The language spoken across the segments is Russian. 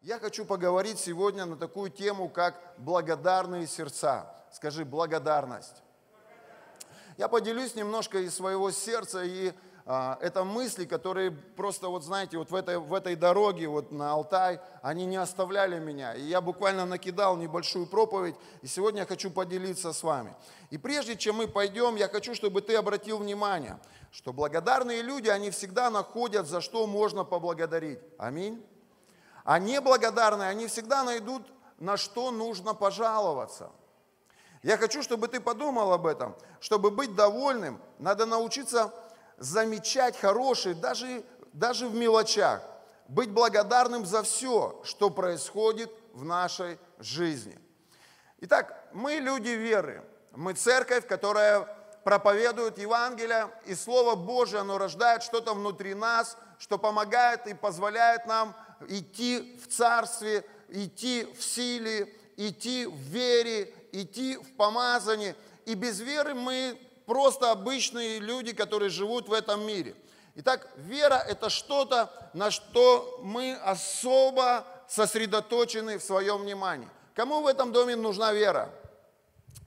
Я хочу поговорить сегодня на такую тему, как благодарные сердца. Скажи, благодарность. Я поделюсь немножко из своего сердца, и это мысли, которые просто, вот знаете, вот в этой, в этой дороге, вот на Алтай, они не оставляли меня. И я буквально накидал небольшую проповедь, и сегодня я хочу поделиться с вами. И прежде чем мы пойдем, я хочу, чтобы ты обратил внимание, что благодарные люди, они всегда находят, за что можно поблагодарить. Аминь. А неблагодарные, они всегда найдут, на что нужно пожаловаться. Я хочу, чтобы ты подумал об этом. Чтобы быть довольным, надо научиться замечать хорошие, даже, даже в мелочах. Быть благодарным за все, что происходит в нашей жизни. Итак, мы люди веры. Мы церковь, которая проповедует Евангелие, и Слово Божие, оно рождает что-то внутри нас, что помогает и позволяет нам идти в царстве, идти в силе, идти в вере, идти в помазании. И без веры мы просто обычные люди, которые живут в этом мире. Итак, вера – это что-то, на что мы особо сосредоточены в своем внимании. Кому в этом доме нужна вера?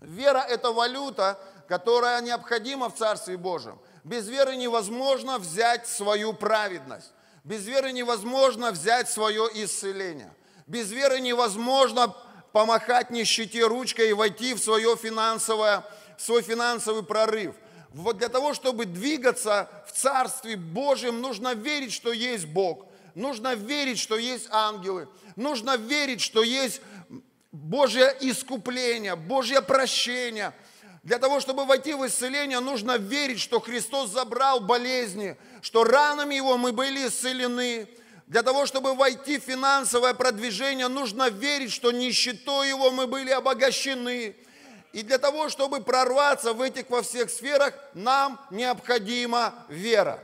Вера – это валюта, которая необходима в Царстве Божьем. Без веры невозможно взять свою праведность. Без веры невозможно взять свое исцеление. Без веры невозможно помахать нищете ручкой и войти в свое финансовое, свой финансовый прорыв. Вот для того, чтобы двигаться в Царстве Божьем, нужно верить, что есть Бог. Нужно верить, что есть ангелы. Нужно верить, что есть Божье искупление, Божье прощение – для того, чтобы войти в исцеление, нужно верить, что Христос забрал болезни, что ранами Его мы были исцелены. Для того, чтобы войти в финансовое продвижение, нужно верить, что нищетой Его мы были обогащены. И для того, чтобы прорваться в этих во всех сферах, нам необходима вера.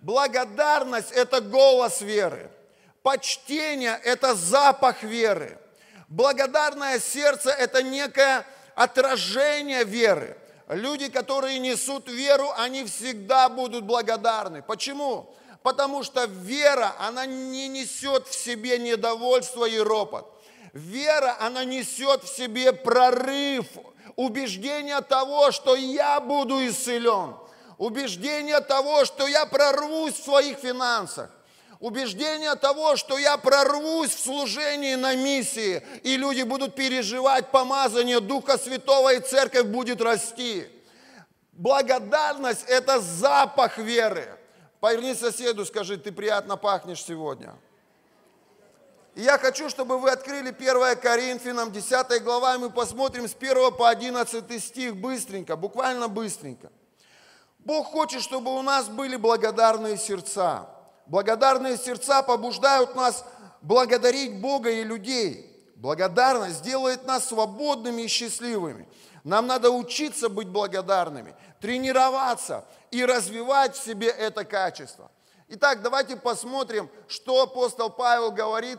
Благодарность – это голос веры. Почтение – это запах веры. Благодарное сердце – это некая отражение веры. Люди, которые несут веру, они всегда будут благодарны. Почему? Потому что вера, она не несет в себе недовольство и ропот. Вера, она несет в себе прорыв, убеждение того, что я буду исцелен, убеждение того, что я прорвусь в своих финансах, убеждение того, что я прорвусь в служении на миссии, и люди будут переживать помазание Духа Святого, и церковь будет расти. Благодарность – это запах веры. Поверни соседу, скажи, ты приятно пахнешь сегодня. И я хочу, чтобы вы открыли 1 Коринфянам, 10 глава, и мы посмотрим с 1 по 11 стих быстренько, буквально быстренько. Бог хочет, чтобы у нас были благодарные сердца. Благодарные сердца побуждают нас благодарить Бога и людей. Благодарность делает нас свободными и счастливыми. Нам надо учиться быть благодарными, тренироваться и развивать в себе это качество. Итак, давайте посмотрим, что апостол Павел говорит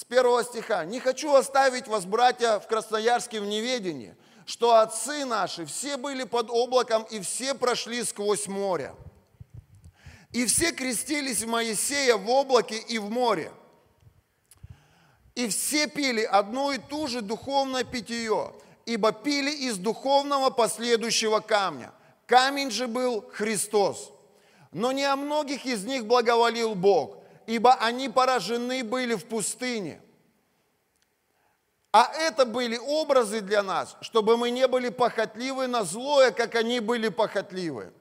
с первого стиха. «Не хочу оставить вас, братья, в Красноярске в неведении, что отцы наши все были под облаком и все прошли сквозь море. И все крестились в Моисея в облаке и в море. И все пили одно и ту же духовное питье, ибо пили из духовного последующего камня. Камень же был Христос. Но не о многих из них благоволил Бог, ибо они поражены были в пустыне. А это были образы для нас, чтобы мы не были похотливы на злое, как они были похотливы.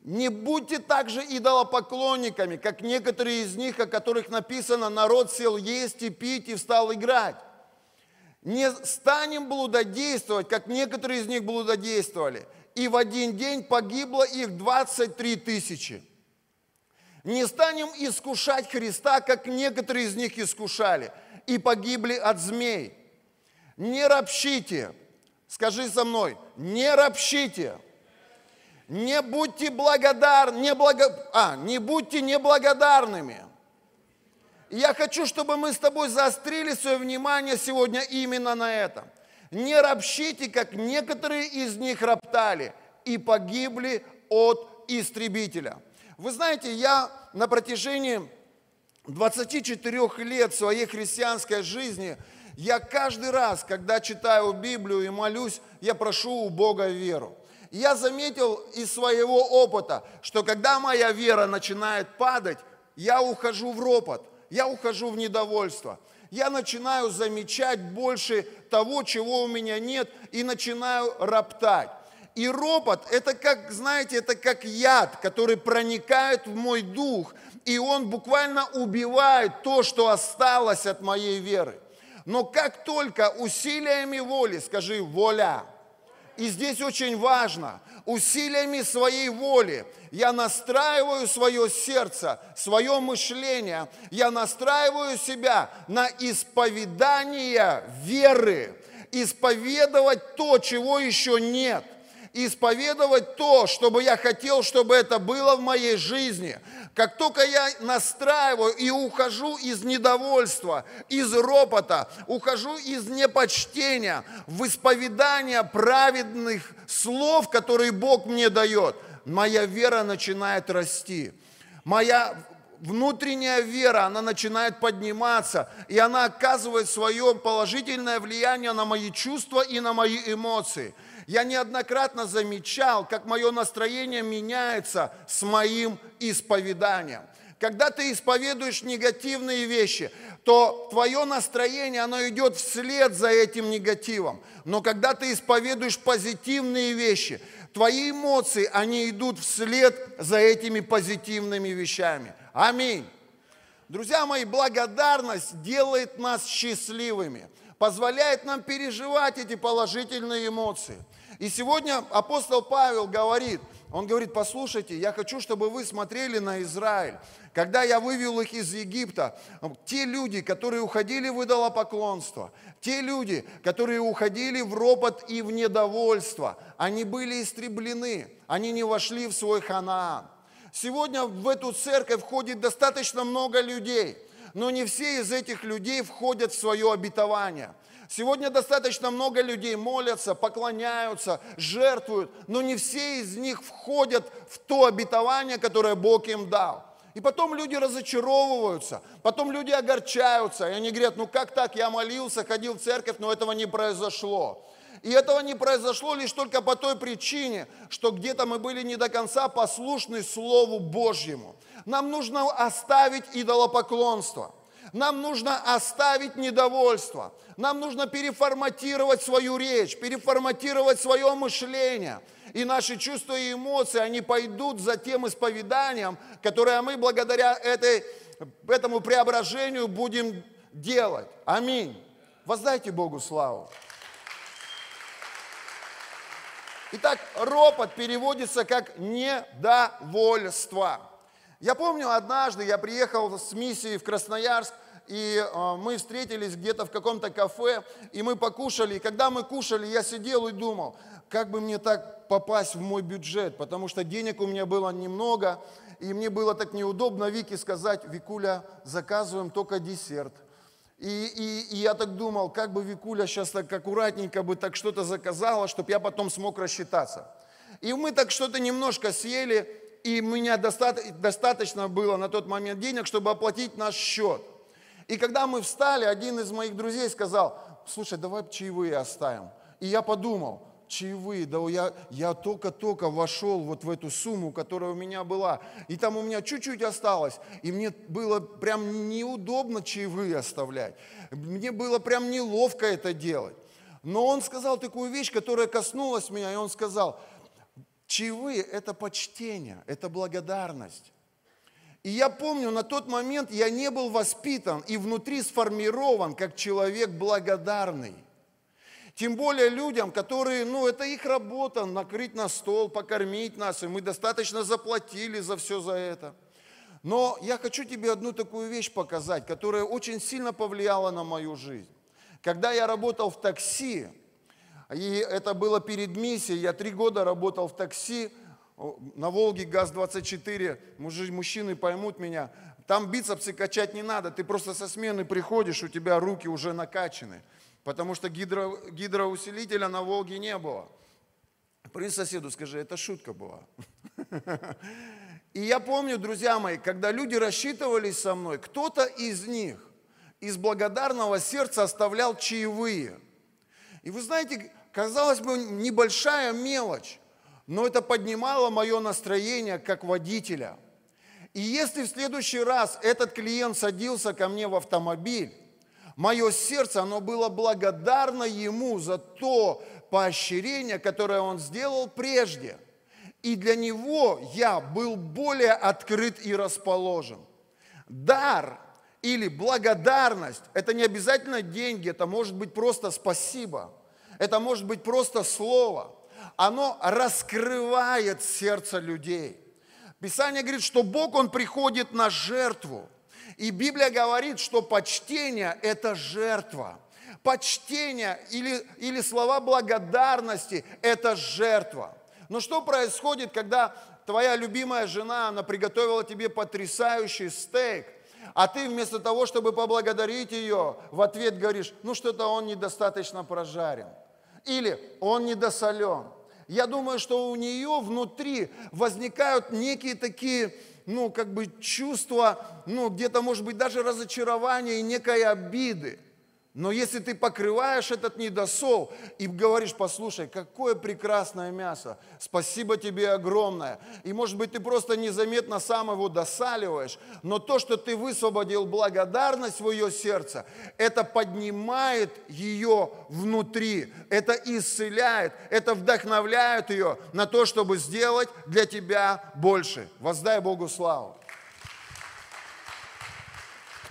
Не будьте также идолопоклонниками, как некоторые из них, о которых написано, народ сел есть и пить и встал играть. Не станем блудодействовать, как некоторые из них блудодействовали. И в один день погибло их 23 тысячи. Не станем искушать Христа, как некоторые из них искушали, и погибли от змей. Не ропщите. Скажи со мной, не ропщите не будьте благодарны, не, благо, а, не будьте неблагодарными. я хочу, чтобы мы с тобой заострили свое внимание сегодня именно на этом. Не ропщите, как некоторые из них роптали, и погибли от истребителя. Вы знаете, я на протяжении 24 лет своей христианской жизни, я каждый раз, когда читаю Библию и молюсь, я прошу у Бога веру. Я заметил из своего опыта, что когда моя вера начинает падать, я ухожу в ропот, я ухожу в недовольство. Я начинаю замечать больше того, чего у меня нет, и начинаю роптать. И ропот, это как, знаете, это как яд, который проникает в мой дух, и он буквально убивает то, что осталось от моей веры. Но как только усилиями воли, скажи воля, и здесь очень важно, усилиями своей воли я настраиваю свое сердце, свое мышление, я настраиваю себя на исповедание веры, исповедовать то, чего еще нет – исповедовать то, чтобы я хотел, чтобы это было в моей жизни. Как только я настраиваю и ухожу из недовольства, из ропота, ухожу из непочтения, в исповедание праведных слов, которые Бог мне дает, моя вера начинает расти. Моя внутренняя вера, она начинает подниматься, и она оказывает свое положительное влияние на мои чувства и на мои эмоции – я неоднократно замечал, как мое настроение меняется с моим исповеданием. Когда ты исповедуешь негативные вещи, то твое настроение, оно идет вслед за этим негативом. Но когда ты исповедуешь позитивные вещи, твои эмоции, они идут вслед за этими позитивными вещами. Аминь. Друзья мои, благодарность делает нас счастливыми, позволяет нам переживать эти положительные эмоции. И сегодня апостол Павел говорит, он говорит, послушайте, я хочу, чтобы вы смотрели на Израиль. Когда я вывел их из Египта, те люди, которые уходили в идолопоклонство, те люди, которые уходили в ропот и в недовольство, они были истреблены, они не вошли в свой Ханаан. Сегодня в эту церковь входит достаточно много людей, но не все из этих людей входят в свое обетование – Сегодня достаточно много людей молятся, поклоняются, жертвуют, но не все из них входят в то обетование, которое Бог им дал. И потом люди разочаровываются, потом люди огорчаются, и они говорят, ну как так, я молился, ходил в церковь, но этого не произошло. И этого не произошло лишь только по той причине, что где-то мы были не до конца послушны Слову Божьему. Нам нужно оставить идолопоклонство. Нам нужно оставить недовольство. Нам нужно переформатировать свою речь, переформатировать свое мышление. И наши чувства и эмоции, они пойдут за тем исповеданием, которое мы благодаря этой, этому преображению будем делать. Аминь. Воздайте Богу славу. Итак, ропот переводится как недовольство. Я помню, однажды я приехал с миссией в Красноярск, и э, мы встретились где-то в каком-то кафе, и мы покушали. И когда мы кушали, я сидел и думал, как бы мне так попасть в мой бюджет, потому что денег у меня было немного, и мне было так неудобно Вике сказать, Викуля, заказываем только десерт. И, и, и я так думал, как бы Викуля сейчас так аккуратненько бы так что-то заказала, чтобы я потом смог рассчитаться. И мы так что-то немножко съели, и у меня достаточно было на тот момент денег, чтобы оплатить наш счет. И когда мы встали, один из моих друзей сказал, слушай, давай чаевые оставим. И я подумал, чаевые, да я, я только-только вошел вот в эту сумму, которая у меня была. И там у меня чуть-чуть осталось. И мне было прям неудобно чаевые оставлять. Мне было прям неловко это делать. Но он сказал такую вещь, которая коснулась меня, и он сказал, Чаевые – это почтение, это благодарность. И я помню, на тот момент я не был воспитан и внутри сформирован как человек благодарный. Тем более людям, которые, ну, это их работа, накрыть на стол, покормить нас, и мы достаточно заплатили за все за это. Но я хочу тебе одну такую вещь показать, которая очень сильно повлияла на мою жизнь. Когда я работал в такси, и это было перед миссией. Я три года работал в такси на Волге ГАЗ-24. Мужчины поймут меня. Там бицепсы качать не надо. Ты просто со смены приходишь, у тебя руки уже накачаны. Потому что гидро, гидроусилителя на Волге не было. Принц соседу, скажи, это шутка была. И я помню, друзья мои, когда люди рассчитывались со мной, кто-то из них из благодарного сердца оставлял чаевые. И вы знаете, казалось бы, небольшая мелочь, но это поднимало мое настроение как водителя. И если в следующий раз этот клиент садился ко мне в автомобиль, мое сердце, оно было благодарно ему за то поощрение, которое он сделал прежде. И для него я был более открыт и расположен. Дар или благодарность – это не обязательно деньги, это может быть просто спасибо, это может быть просто слово. Оно раскрывает сердце людей. Писание говорит, что Бог, Он приходит на жертву. И Библия говорит, что почтение – это жертва. Почтение или, или слова благодарности – это жертва. Но что происходит, когда твоя любимая жена, она приготовила тебе потрясающий стейк, а ты вместо того, чтобы поблагодарить ее, в ответ говоришь, ну что-то он недостаточно прожарен. Или он недосолен. Я думаю, что у нее внутри возникают некие такие, ну, как бы чувства, ну, где-то, может быть, даже разочарования и некой обиды. Но если ты покрываешь этот недосол и говоришь, послушай, какое прекрасное мясо, спасибо тебе огромное. И может быть ты просто незаметно сам его досаливаешь, но то, что ты высвободил благодарность в ее сердце, это поднимает ее внутри, это исцеляет, это вдохновляет ее на то, чтобы сделать для тебя больше. Воздай Богу славу.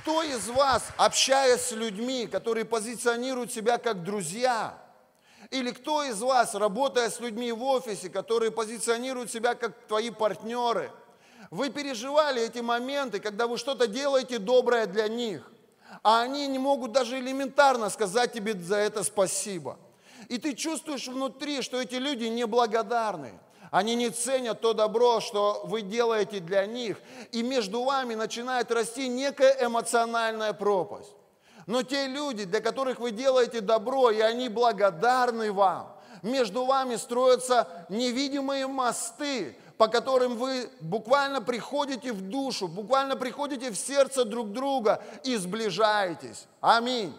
Кто из вас, общаясь с людьми, которые позиционируют себя как друзья, или кто из вас, работая с людьми в офисе, которые позиционируют себя как твои партнеры, вы переживали эти моменты, когда вы что-то делаете доброе для них, а они не могут даже элементарно сказать тебе за это спасибо. И ты чувствуешь внутри, что эти люди неблагодарны. Они не ценят то добро, что вы делаете для них. И между вами начинает расти некая эмоциональная пропасть. Но те люди, для которых вы делаете добро, и они благодарны вам, между вами строятся невидимые мосты, по которым вы буквально приходите в душу, буквально приходите в сердце друг друга и сближаетесь. Аминь.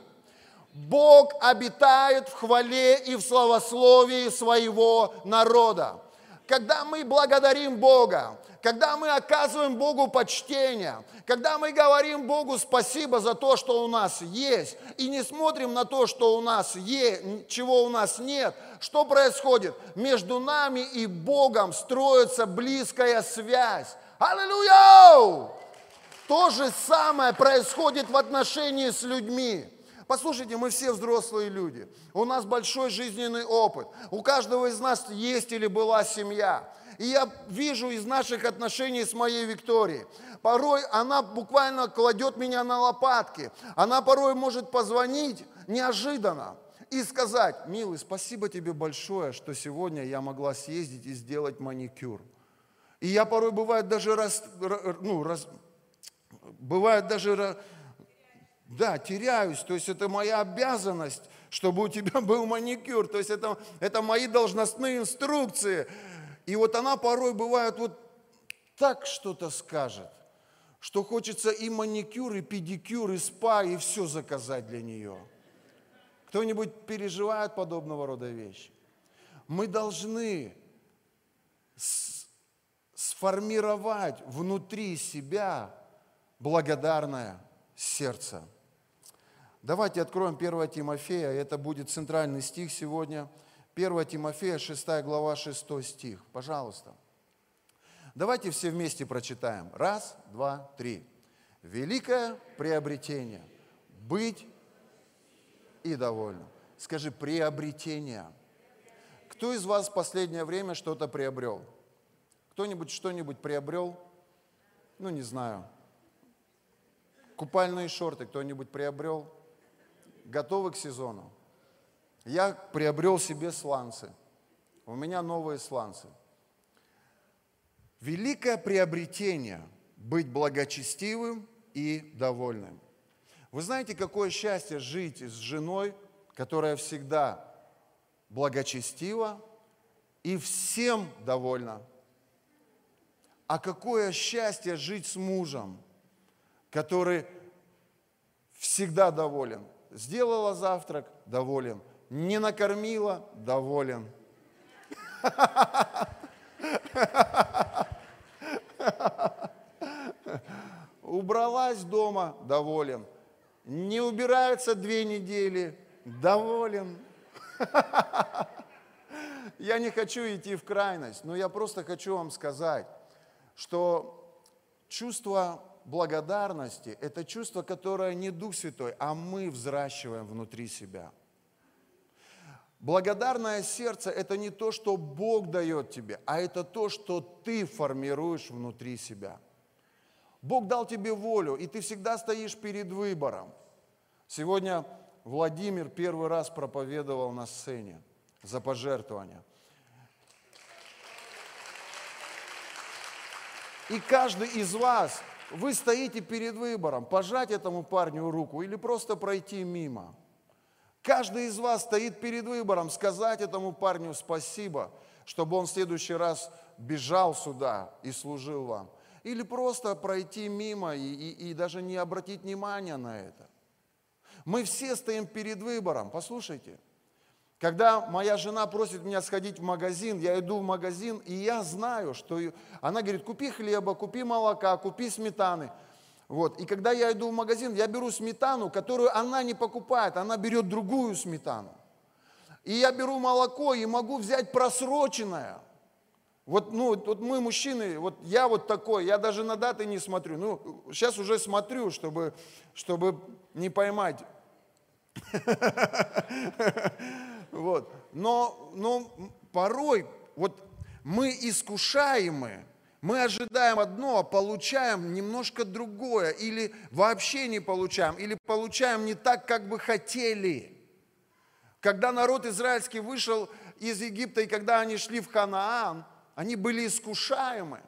Бог обитает в хвале и в славословии своего народа когда мы благодарим Бога, когда мы оказываем Богу почтение, когда мы говорим Богу спасибо за то, что у нас есть, и не смотрим на то, что у нас есть, чего у нас нет, что происходит? Между нами и Богом строится близкая связь. Аллилуйя! То же самое происходит в отношении с людьми. Послушайте, мы все взрослые люди. У нас большой жизненный опыт. У каждого из нас есть или была семья. И я вижу из наших отношений с моей Викторией. Порой она буквально кладет меня на лопатки. Она порой может позвонить неожиданно и сказать, милый, спасибо тебе большое, что сегодня я могла съездить и сделать маникюр. И я порой бывает даже раз, ну, раз, бывает даже да, теряюсь, то есть это моя обязанность, чтобы у тебя был маникюр, то есть это, это мои должностные инструкции. И вот она порой бывает вот так что-то скажет, что хочется и маникюр, и педикюр, и спа, и все заказать для нее. Кто-нибудь переживает подобного рода вещи? Мы должны сформировать внутри себя благодарное сердце. Давайте откроем 1 Тимофея, это будет центральный стих сегодня. 1 Тимофея, 6 глава, 6 стих. Пожалуйста. Давайте все вместе прочитаем. Раз, два, три. Великое приобретение. Быть и довольным. Скажи, приобретение. Кто из вас в последнее время что-то приобрел? Кто-нибудь что-нибудь приобрел? Ну, не знаю. Купальные шорты кто-нибудь приобрел? Готовы к сезону. Я приобрел себе сланцы. У меня новые сланцы. Великое приобретение – быть благочестивым и довольным. Вы знаете, какое счастье жить с женой, которая всегда благочестива и всем довольна. А какое счастье жить с мужем, который всегда доволен. Сделала завтрак – доволен. Не накормила – доволен. Убралась дома – доволен. Не убирается две недели – доволен. Я не хочу идти в крайность, но я просто хочу вам сказать, что чувство благодарности – это чувство, которое не Дух Святой, а мы взращиваем внутри себя. Благодарное сердце – это не то, что Бог дает тебе, а это то, что ты формируешь внутри себя. Бог дал тебе волю, и ты всегда стоишь перед выбором. Сегодня Владимир первый раз проповедовал на сцене за пожертвования. И каждый из вас, вы стоите перед выбором, пожать этому парню руку или просто пройти мимо. Каждый из вас стоит перед выбором, сказать этому парню спасибо, чтобы он в следующий раз бежал сюда и служил вам. Или просто пройти мимо и, и, и даже не обратить внимания на это. Мы все стоим перед выбором. Послушайте, когда моя жена просит меня сходить в магазин, я иду в магазин, и я знаю, что она говорит, купи хлеба, купи молока, купи сметаны. Вот. И когда я иду в магазин, я беру сметану, которую она не покупает, она берет другую сметану. И я беру молоко и могу взять просроченное. Вот, ну, вот мы мужчины, вот я вот такой, я даже на даты не смотрю. Ну, сейчас уже смотрю, чтобы, чтобы не поймать. Вот. Но, но порой вот мы искушаемы, мы ожидаем одно, а получаем немножко другое, или вообще не получаем, или получаем не так, как бы хотели. Когда народ израильский вышел из Египта, и когда они шли в Ханаан, они были искушаемы.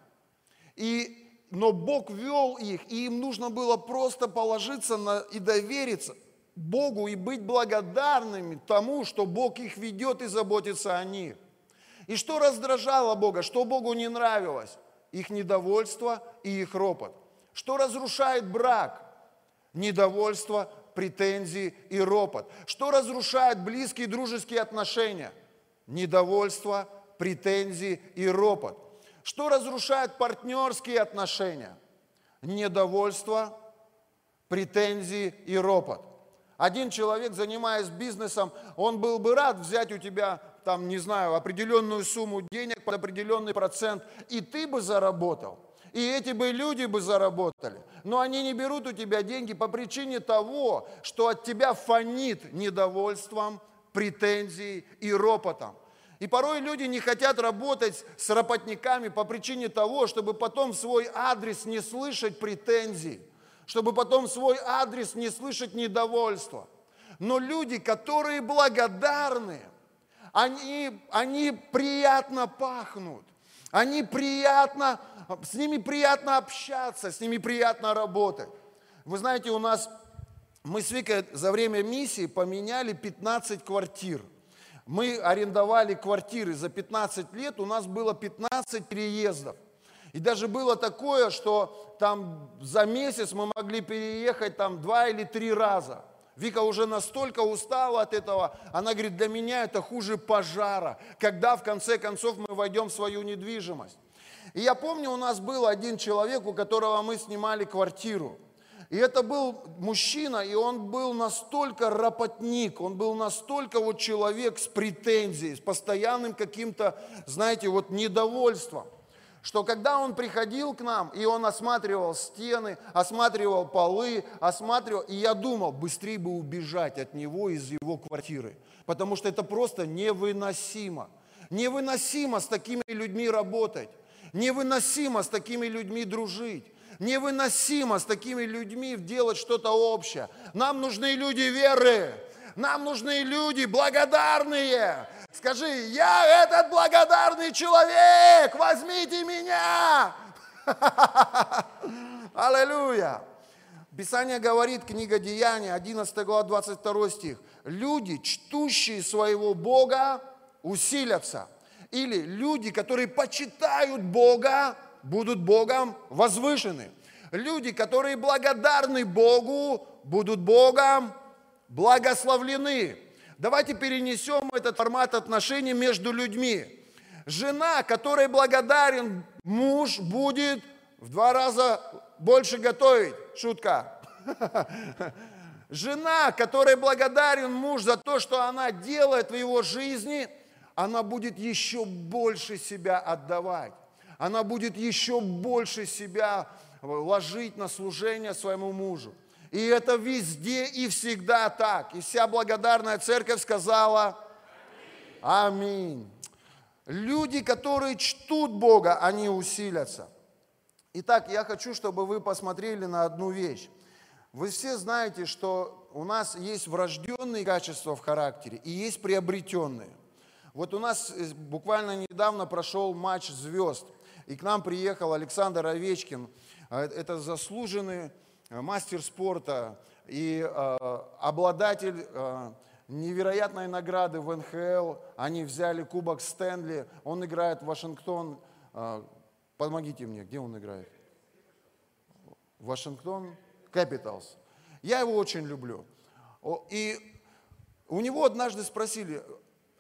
И, но Бог вел их, и им нужно было просто положиться на, и довериться – Богу и быть благодарными тому, что Бог их ведет и заботится о них. И что раздражало Бога, что Богу не нравилось? Их недовольство и их ропот. Что разрушает брак? Недовольство, претензии и ропот. Что разрушает близкие дружеские отношения? Недовольство, претензии и ропот. Что разрушает партнерские отношения? Недовольство, претензии и ропот. Один человек, занимаясь бизнесом, он был бы рад взять у тебя, там, не знаю, определенную сумму денег под определенный процент, и ты бы заработал. И эти бы люди бы заработали. Но они не берут у тебя деньги по причине того, что от тебя фонит недовольством, претензией и ропотом. И порой люди не хотят работать с работниками по причине того, чтобы потом в свой адрес не слышать претензий чтобы потом свой адрес не слышать недовольства. Но люди, которые благодарны, они, они приятно пахнут, они приятно, с ними приятно общаться, с ними приятно работать. Вы знаете, у нас, мы с Викой за время миссии поменяли 15 квартир. Мы арендовали квартиры за 15 лет, у нас было 15 переездов. И даже было такое, что там за месяц мы могли переехать там два или три раза. Вика уже настолько устала от этого, она говорит, для меня это хуже пожара, когда в конце концов мы войдем в свою недвижимость. И я помню, у нас был один человек, у которого мы снимали квартиру. И это был мужчина, и он был настолько работник, он был настолько вот человек с претензией, с постоянным каким-то, знаете, вот недовольством что когда он приходил к нам, и он осматривал стены, осматривал полы, осматривал, и я думал, быстрее бы убежать от него из его квартиры, потому что это просто невыносимо. Невыносимо с такими людьми работать, невыносимо с такими людьми дружить, невыносимо с такими людьми делать что-то общее. Нам нужны люди веры, нам нужны люди благодарные, Скажи, я этот благодарный человек, возьмите меня. Аллилуйя. Писание говорит, книга Деяния, 11 глава, 22 стих. Люди, чтущие своего Бога, усилятся. Или люди, которые почитают Бога, будут Богом возвышены. Люди, которые благодарны Богу, будут Богом благословлены. Давайте перенесем этот формат отношений между людьми. Жена, которой благодарен муж, будет в два раза больше готовить. Шутка. Жена, которой благодарен муж за то, что она делает в его жизни, она будет еще больше себя отдавать. Она будет еще больше себя ложить на служение своему мужу. И это везде и всегда так. И вся благодарная церковь сказала Аминь. Люди, которые чтут Бога, они усилятся. Итак, я хочу, чтобы вы посмотрели на одну вещь. Вы все знаете, что у нас есть врожденные качества в характере и есть приобретенные. Вот у нас э, буквально недавно прошел матч звезд, и к нам приехал Александр Овечкин. А, это заслуженный мастер спорта и э, обладатель невероятной награды в НХЛ. Они взяли кубок Стэнли. Он играет в Вашингтон. Помогите мне, где он играет? Вашингтон Capitals. Я его очень люблю. И у него однажды спросили,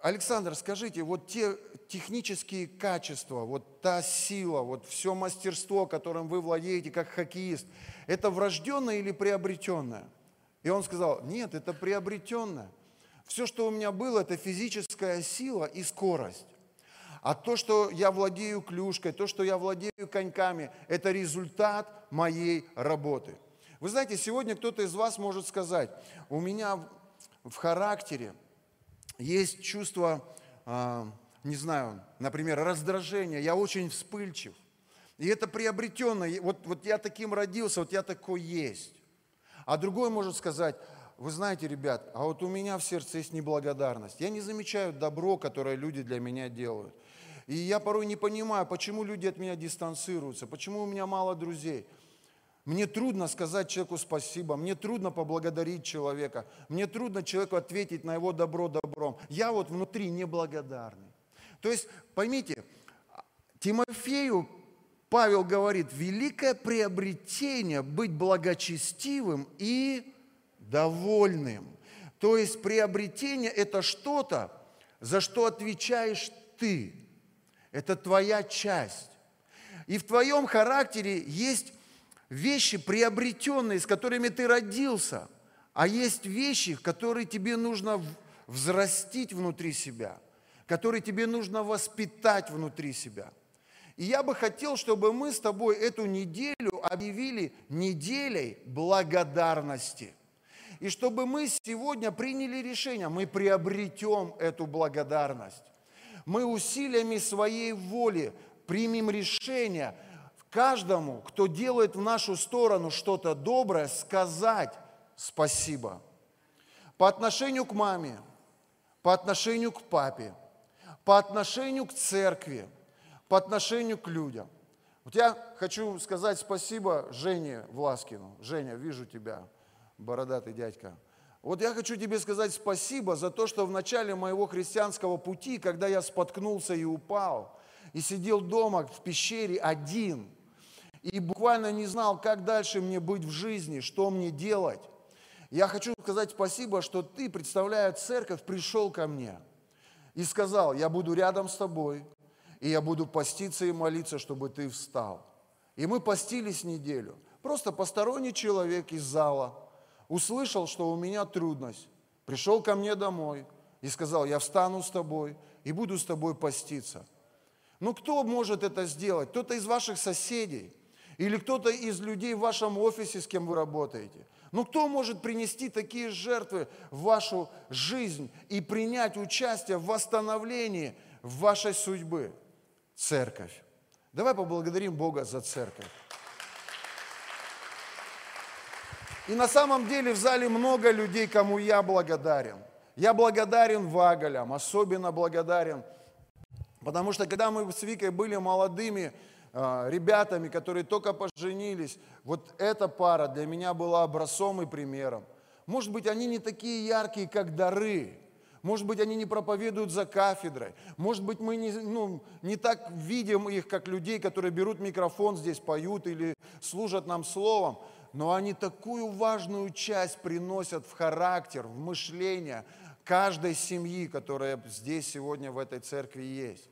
Александр, скажите, вот те технические качества, вот та сила, вот все мастерство, которым вы владеете как хоккеист, это врожденное или приобретенное? И он сказал, нет, это приобретенное. Все, что у меня было, это физическая сила и скорость. А то, что я владею клюшкой, то, что я владею коньками, это результат моей работы. Вы знаете, сегодня кто-то из вас может сказать, у меня в характере есть чувство, а, не знаю, например, раздражения, я очень вспыльчив. И это приобретенно, вот, вот я таким родился, вот я такой есть. А другой может сказать, вы знаете, ребят, а вот у меня в сердце есть неблагодарность. Я не замечаю добро, которое люди для меня делают. И я порой не понимаю, почему люди от меня дистанцируются, почему у меня мало друзей – мне трудно сказать человеку спасибо, мне трудно поблагодарить человека, мне трудно человеку ответить на его добро добром. Я вот внутри неблагодарный. То есть, поймите, Тимофею Павел говорит, великое приобретение быть благочестивым и довольным. То есть приобретение – это что-то, за что отвечаешь ты. Это твоя часть. И в твоем характере есть вещи приобретенные, с которыми ты родился, а есть вещи, которые тебе нужно взрастить внутри себя, которые тебе нужно воспитать внутри себя. И я бы хотел, чтобы мы с тобой эту неделю объявили неделей благодарности. И чтобы мы сегодня приняли решение, мы приобретем эту благодарность. Мы усилиями своей воли примем решение – каждому, кто делает в нашу сторону что-то доброе, сказать спасибо. По отношению к маме, по отношению к папе, по отношению к церкви, по отношению к людям. Вот я хочу сказать спасибо Жене Власкину. Женя, вижу тебя, бородатый дядька. Вот я хочу тебе сказать спасибо за то, что в начале моего христианского пути, когда я споткнулся и упал, и сидел дома в пещере один – и буквально не знал, как дальше мне быть в жизни, что мне делать. Я хочу сказать спасибо, что ты, представляя церковь, пришел ко мне и сказал, я буду рядом с тобой, и я буду поститься и молиться, чтобы ты встал. И мы постились неделю. Просто посторонний человек из зала услышал, что у меня трудность, пришел ко мне домой и сказал, я встану с тобой и буду с тобой поститься. Ну кто может это сделать? Кто-то из ваших соседей – или кто-то из людей в вашем офисе, с кем вы работаете. Ну кто может принести такие жертвы в вашу жизнь и принять участие в восстановлении вашей судьбы? Церковь. Давай поблагодарим Бога за церковь. И на самом деле в зале много людей, кому я благодарен. Я благодарен Вагалям, особенно благодарен, потому что когда мы с Викой были молодыми, ребятами, которые только поженились. Вот эта пара для меня была образцом и примером. Может быть, они не такие яркие, как дары. Может быть, они не проповедуют за кафедрой. Может быть, мы не, ну, не так видим их, как людей, которые берут микрофон здесь, поют или служат нам словом. Но они такую важную часть приносят в характер, в мышление каждой семьи, которая здесь сегодня в этой церкви есть.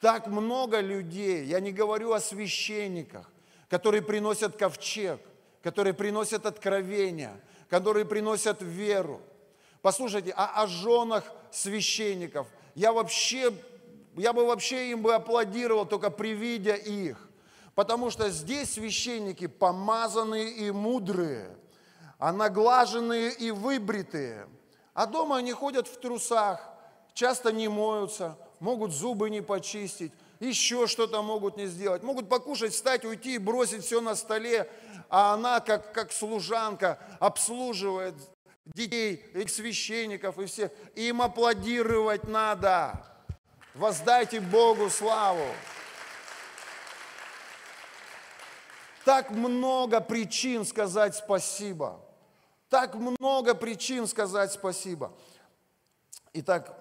Так много людей, я не говорю о священниках, которые приносят ковчег, которые приносят откровения, которые приносят веру. Послушайте, а о женах священников, я вообще, я бы вообще им бы аплодировал, только при виде их. Потому что здесь священники помазанные и мудрые, а наглаженные и выбритые. А дома они ходят в трусах, часто не моются, могут зубы не почистить, еще что-то могут не сделать. Могут покушать, встать, уйти и бросить все на столе, а она, как, как служанка, обслуживает детей, и священников, и всех. Им аплодировать надо. Воздайте Богу славу. Так много причин сказать спасибо. Так много причин сказать спасибо. Итак,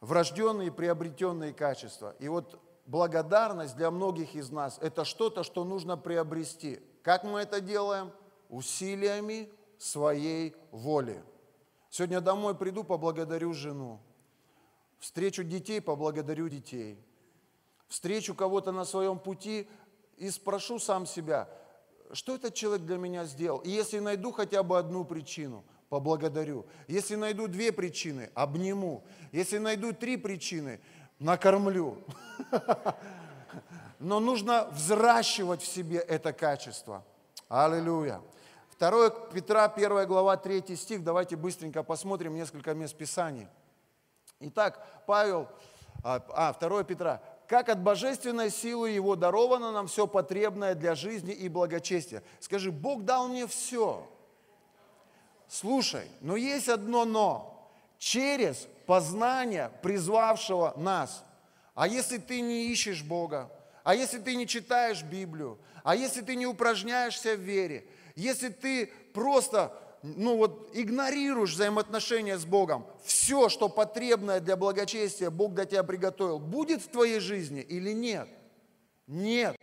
врожденные приобретенные качества. И вот благодарность для многих из нас – это что-то, что нужно приобрести. Как мы это делаем? Усилиями своей воли. Сегодня домой приду, поблагодарю жену. Встречу детей, поблагодарю детей. Встречу кого-то на своем пути и спрошу сам себя, что этот человек для меня сделал. И если найду хотя бы одну причину – поблагодарю. Если найду две причины, обниму. Если найду три причины, накормлю. Но нужно взращивать в себе это качество. Аллилуйя. 2 Петра, 1 глава, 3 стих. Давайте быстренько посмотрим несколько мест Писаний. Итак, Павел, а, 2 Петра. «Как от божественной силы Его даровано нам все потребное для жизни и благочестия». Скажи, Бог дал мне все слушай, но есть одно но. Через познание призвавшего нас. А если ты не ищешь Бога, а если ты не читаешь Библию, а если ты не упражняешься в вере, если ты просто ну вот, игнорируешь взаимоотношения с Богом, все, что потребное для благочестия, Бог для тебя приготовил, будет в твоей жизни или нет? Нет.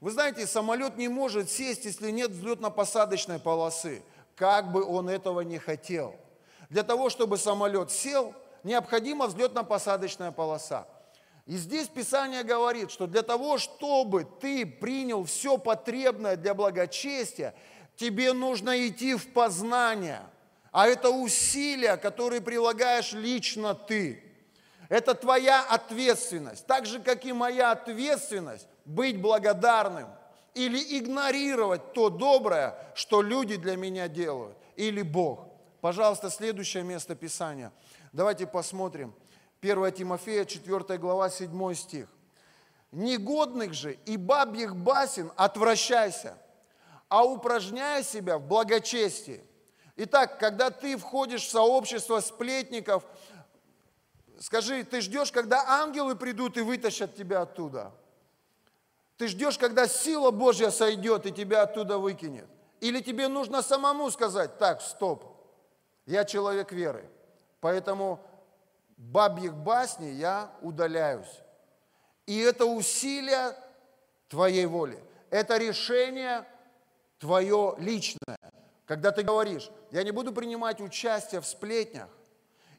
Вы знаете, самолет не может сесть, если нет взлетно-посадочной полосы как бы он этого не хотел. Для того, чтобы самолет сел, необходима взлетно-посадочная полоса. И здесь Писание говорит, что для того, чтобы ты принял все потребное для благочестия, тебе нужно идти в познание. А это усилия, которые прилагаешь лично ты. Это твоя ответственность. Так же, как и моя ответственность быть благодарным – или игнорировать то доброе, что люди для меня делают, или Бог. Пожалуйста, следующее место Писания. Давайте посмотрим. 1 Тимофея, 4 глава, 7 стих. «Негодных же и бабьих басен отвращайся, а упражняй себя в благочестии». Итак, когда ты входишь в сообщество сплетников, скажи, ты ждешь, когда ангелы придут и вытащат тебя оттуда – ты ждешь, когда сила Божья сойдет и тебя оттуда выкинет. Или тебе нужно самому сказать, так, стоп, я человек веры, поэтому бабьих басней я удаляюсь. И это усилие твоей воли, это решение твое личное. Когда ты говоришь, я не буду принимать участие в сплетнях,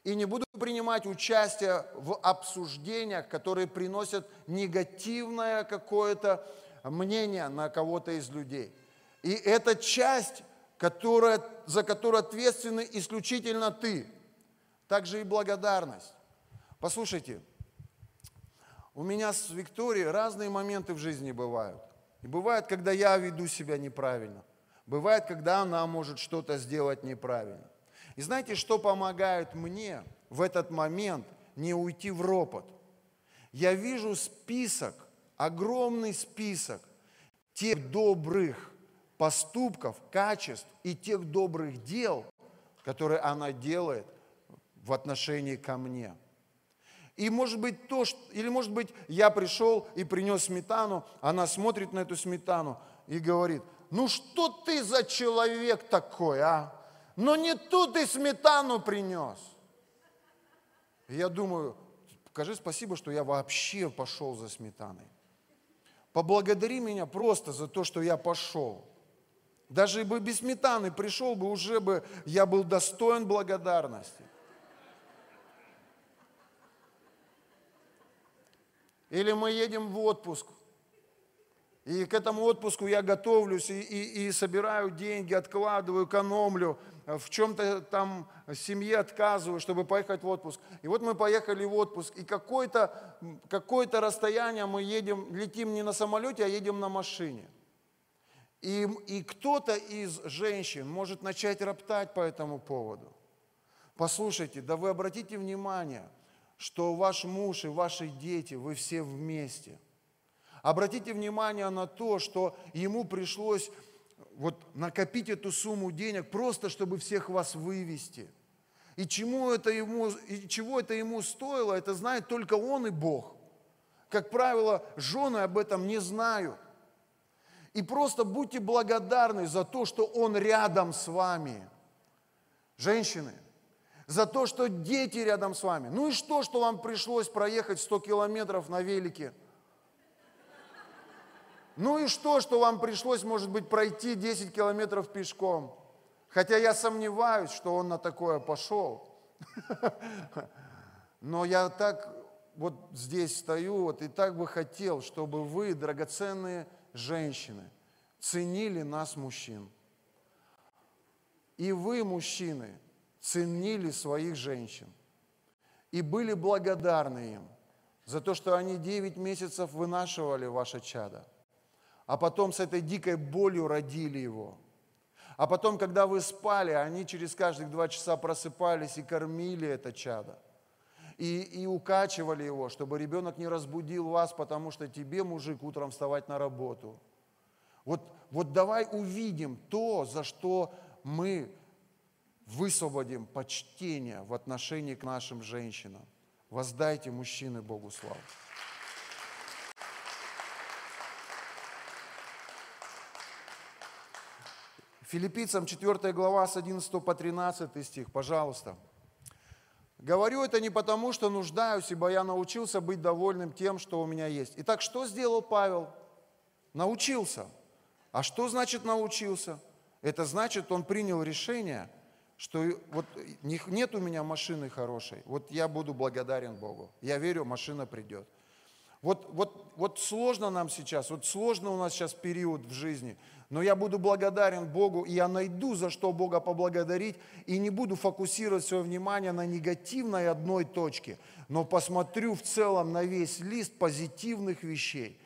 и не буду принимать участие в обсуждениях, которые приносят негативное какое-то мнение на кого-то из людей. И это часть, которая, за которую ответственны исключительно ты. Также и благодарность. Послушайте, у меня с Викторией разные моменты в жизни бывают. И бывает, когда я веду себя неправильно. Бывает, когда она может что-то сделать неправильно. И знаете, что помогает мне в этот момент не уйти в ропот? Я вижу список, огромный список тех добрых поступков, качеств и тех добрых дел, которые она делает в отношении ко мне. И может быть то, что, или может быть я пришел и принес сметану, она смотрит на эту сметану и говорит, ну что ты за человек такой, а? Но не тут ты сметану принес. И я думаю, скажи спасибо, что я вообще пошел за сметаной. Поблагодари меня просто за то, что я пошел. Даже бы без сметаны пришел бы, уже бы я был достоин благодарности. Или мы едем в отпуск, и к этому отпуску я готовлюсь и, и, и собираю деньги, откладываю, экономлю, в чем-то там семье отказываю, чтобы поехать в отпуск. И вот мы поехали в отпуск, и какое-то какое расстояние мы едем, летим не на самолете, а едем на машине. И, и кто-то из женщин может начать роптать по этому поводу. Послушайте, да вы обратите внимание, что ваш муж и ваши дети, вы все вместе – Обратите внимание на то, что ему пришлось вот накопить эту сумму денег просто, чтобы всех вас вывести. И, чему это ему, и чего это ему стоило, это знает только он и Бог. Как правило, жены об этом не знают. И просто будьте благодарны за то, что он рядом с вами. Женщины, за то, что дети рядом с вами. Ну и что, что вам пришлось проехать 100 километров на велике – ну и что, что вам пришлось, может быть, пройти 10 километров пешком? Хотя я сомневаюсь, что он на такое пошел. Но я так вот здесь стою, вот и так бы хотел, чтобы вы, драгоценные женщины, ценили нас, мужчин. И вы, мужчины, ценили своих женщин и были благодарны им за то, что они 9 месяцев вынашивали ваше чадо а потом с этой дикой болью родили его. А потом, когда вы спали, они через каждых два часа просыпались и кормили это чадо. И, и укачивали его, чтобы ребенок не разбудил вас, потому что тебе, мужик, утром вставать на работу. Вот, вот давай увидим то, за что мы высвободим почтение в отношении к нашим женщинам. Воздайте, мужчины, Богу славу. Филиппийцам 4 глава с 11 по 13 стих, пожалуйста. Говорю это не потому, что нуждаюсь, ибо я научился быть довольным тем, что у меня есть. Итак, что сделал Павел? Научился. А что значит научился? Это значит, он принял решение, что вот нет у меня машины хорошей, вот я буду благодарен Богу. Я верю, машина придет. Вот, вот, вот сложно нам сейчас, вот сложно у нас сейчас период в жизни – но я буду благодарен Богу, и я найду, за что Бога поблагодарить, и не буду фокусировать свое внимание на негативной одной точке, но посмотрю в целом на весь лист позитивных вещей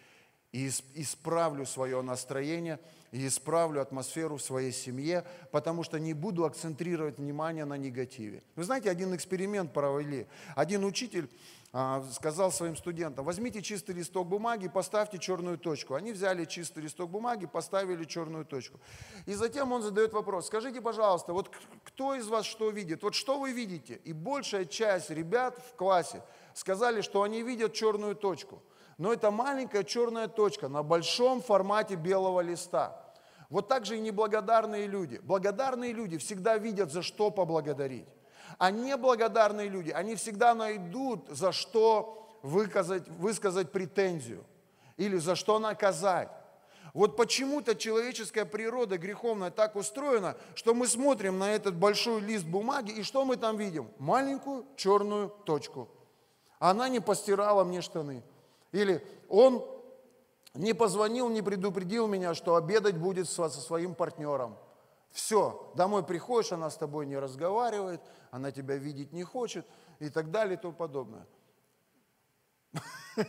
и исправлю свое настроение, и исправлю атмосферу в своей семье, потому что не буду акцентрировать внимание на негативе. Вы знаете, один эксперимент провели. Один учитель а, сказал своим студентам, возьмите чистый листок бумаги, поставьте черную точку. Они взяли чистый листок бумаги, поставили черную точку. И затем он задает вопрос, скажите, пожалуйста, вот кто из вас что видит? Вот что вы видите? И большая часть ребят в классе сказали, что они видят черную точку. Но это маленькая черная точка на большом формате белого листа. Вот так же и неблагодарные люди. Благодарные люди всегда видят, за что поблагодарить. А неблагодарные люди, они всегда найдут, за что выказать, высказать претензию или за что наказать. Вот почему-то человеческая природа греховная так устроена, что мы смотрим на этот большой лист бумаги, и что мы там видим? Маленькую черную точку. Она не постирала мне штаны. Или он не позвонил, не предупредил меня, что обедать будет со своим партнером. Все, домой приходишь, она с тобой не разговаривает, она тебя видеть не хочет и так далее и тому подобное.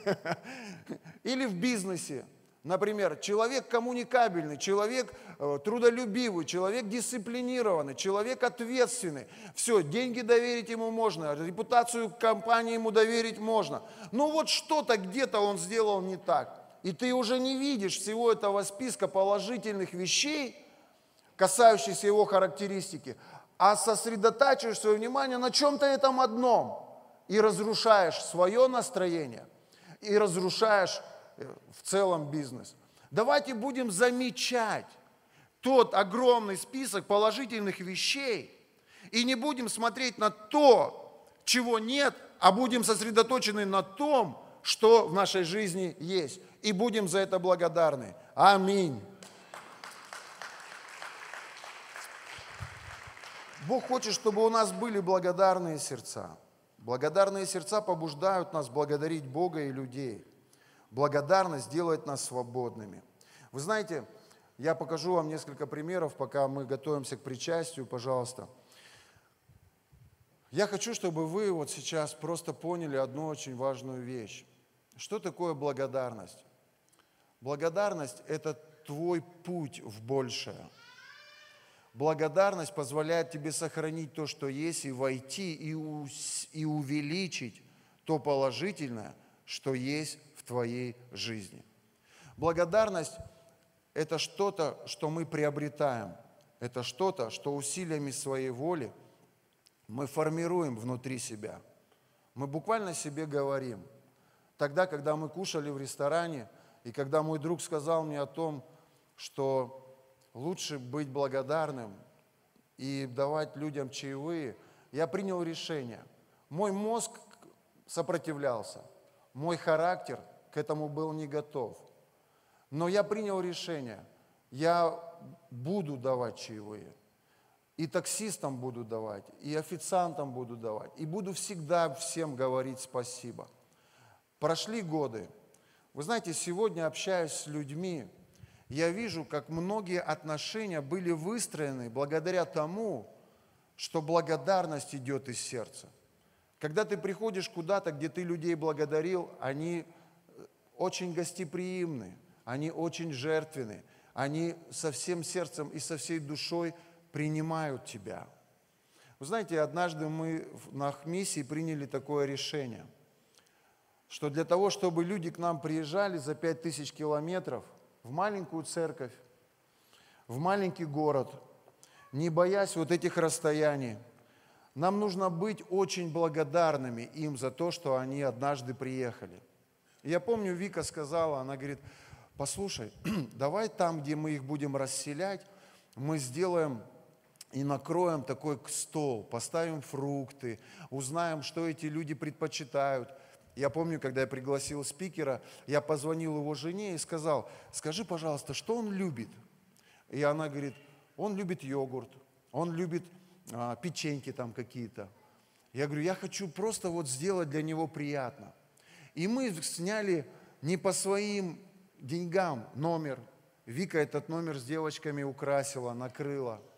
Или в бизнесе. Например, человек коммуникабельный, человек э, трудолюбивый, человек дисциплинированный, человек ответственный. Все, деньги доверить ему можно, репутацию компании ему доверить можно. Но вот что-то где-то он сделал не так. И ты уже не видишь всего этого списка положительных вещей, касающихся его характеристики, а сосредотачиваешь свое внимание на чем-то этом одном и разрушаешь свое настроение, и разрушаешь в целом бизнес. Давайте будем замечать тот огромный список положительных вещей и не будем смотреть на то, чего нет, а будем сосредоточены на том, что в нашей жизни есть. И будем за это благодарны. Аминь. Бог хочет, чтобы у нас были благодарные сердца. Благодарные сердца побуждают нас благодарить Бога и людей. Благодарность делает нас свободными. Вы знаете, я покажу вам несколько примеров, пока мы готовимся к причастию, пожалуйста. Я хочу, чтобы вы вот сейчас просто поняли одну очень важную вещь. Что такое благодарность? Благодарность – это твой путь в большее. Благодарность позволяет тебе сохранить то, что есть, и войти, и, и увеличить то положительное, что есть твоей жизни. Благодарность – это что-то, что мы приобретаем. Это что-то, что усилиями своей воли мы формируем внутри себя. Мы буквально себе говорим – тогда, когда мы кушали в ресторане, и когда мой друг сказал мне о том, что лучше быть благодарным и давать людям чаевые, я принял решение. Мой мозг сопротивлялся, мой характер к этому был не готов. Но я принял решение, я буду давать чаевые. И таксистам буду давать, и официантам буду давать, и буду всегда всем говорить спасибо – Прошли годы. Вы знаете, сегодня общаясь с людьми, я вижу, как многие отношения были выстроены благодаря тому, что благодарность идет из сердца. Когда ты приходишь куда-то, где ты людей благодарил, они очень гостеприимны, они очень жертвенны, они со всем сердцем и со всей душой принимают тебя. Вы знаете, однажды мы на миссии приняли такое решение – что для того, чтобы люди к нам приезжали за 5000 километров в маленькую церковь, в маленький город, не боясь вот этих расстояний, нам нужно быть очень благодарными им за то, что они однажды приехали. Я помню, Вика сказала, она говорит, послушай, давай там, где мы их будем расселять, мы сделаем и накроем такой стол, поставим фрукты, узнаем, что эти люди предпочитают – я помню, когда я пригласил спикера, я позвонил его жене и сказал, скажи, пожалуйста, что он любит? И она говорит, он любит йогурт, он любит а, печеньки там какие-то. Я говорю, я хочу просто вот сделать для него приятно. И мы сняли не по своим деньгам номер. Вика этот номер с девочками украсила, накрыла –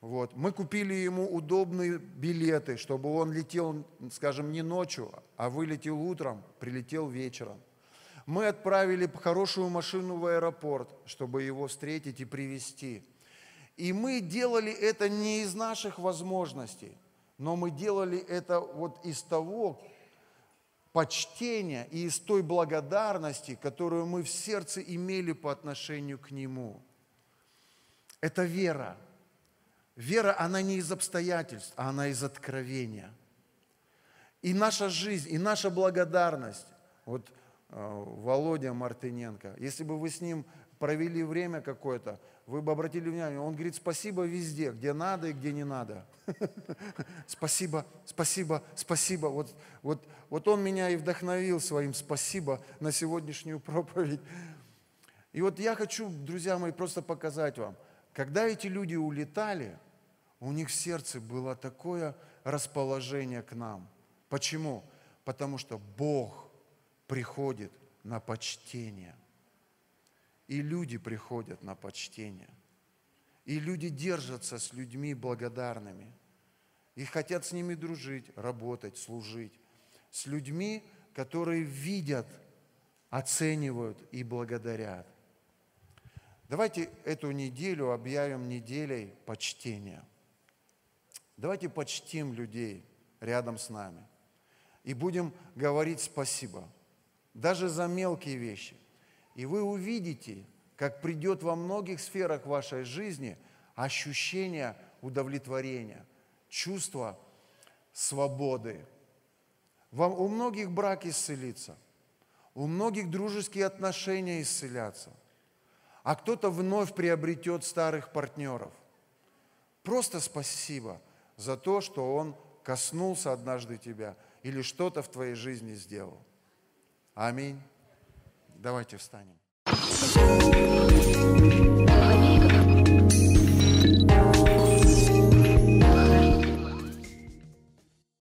вот. Мы купили ему удобные билеты, чтобы он летел, скажем, не ночью, а вылетел утром, прилетел вечером. Мы отправили хорошую машину в аэропорт, чтобы его встретить и привезти. И мы делали это не из наших возможностей, но мы делали это вот из того почтения и из той благодарности, которую мы в сердце имели по отношению к Нему. Это вера – Вера, она не из обстоятельств, а она из откровения. И наша жизнь, и наша благодарность, вот э, Володя Мартыненко, если бы вы с ним провели время какое-то, вы бы обратили внимание, он говорит спасибо везде, где надо и где не надо. Спасибо, спасибо, спасибо. Вот, вот, вот он меня и вдохновил своим спасибо на сегодняшнюю проповедь. И вот я хочу, друзья мои, просто показать вам, когда эти люди улетали, у них в сердце было такое расположение к нам. Почему? Потому что Бог приходит на почтение. И люди приходят на почтение. И люди держатся с людьми благодарными. И хотят с ними дружить, работать, служить. С людьми, которые видят, оценивают и благодарят. Давайте эту неделю объявим неделей почтения – Давайте почтим людей рядом с нами и будем говорить спасибо, даже за мелкие вещи. И вы увидите, как придет во многих сферах вашей жизни ощущение удовлетворения, чувство свободы. Вам, у многих брак исцелится, у многих дружеские отношения исцелятся, а кто-то вновь приобретет старых партнеров. Просто спасибо – за то, что Он коснулся однажды тебя или что-то в твоей жизни сделал. Аминь. Давайте встанем.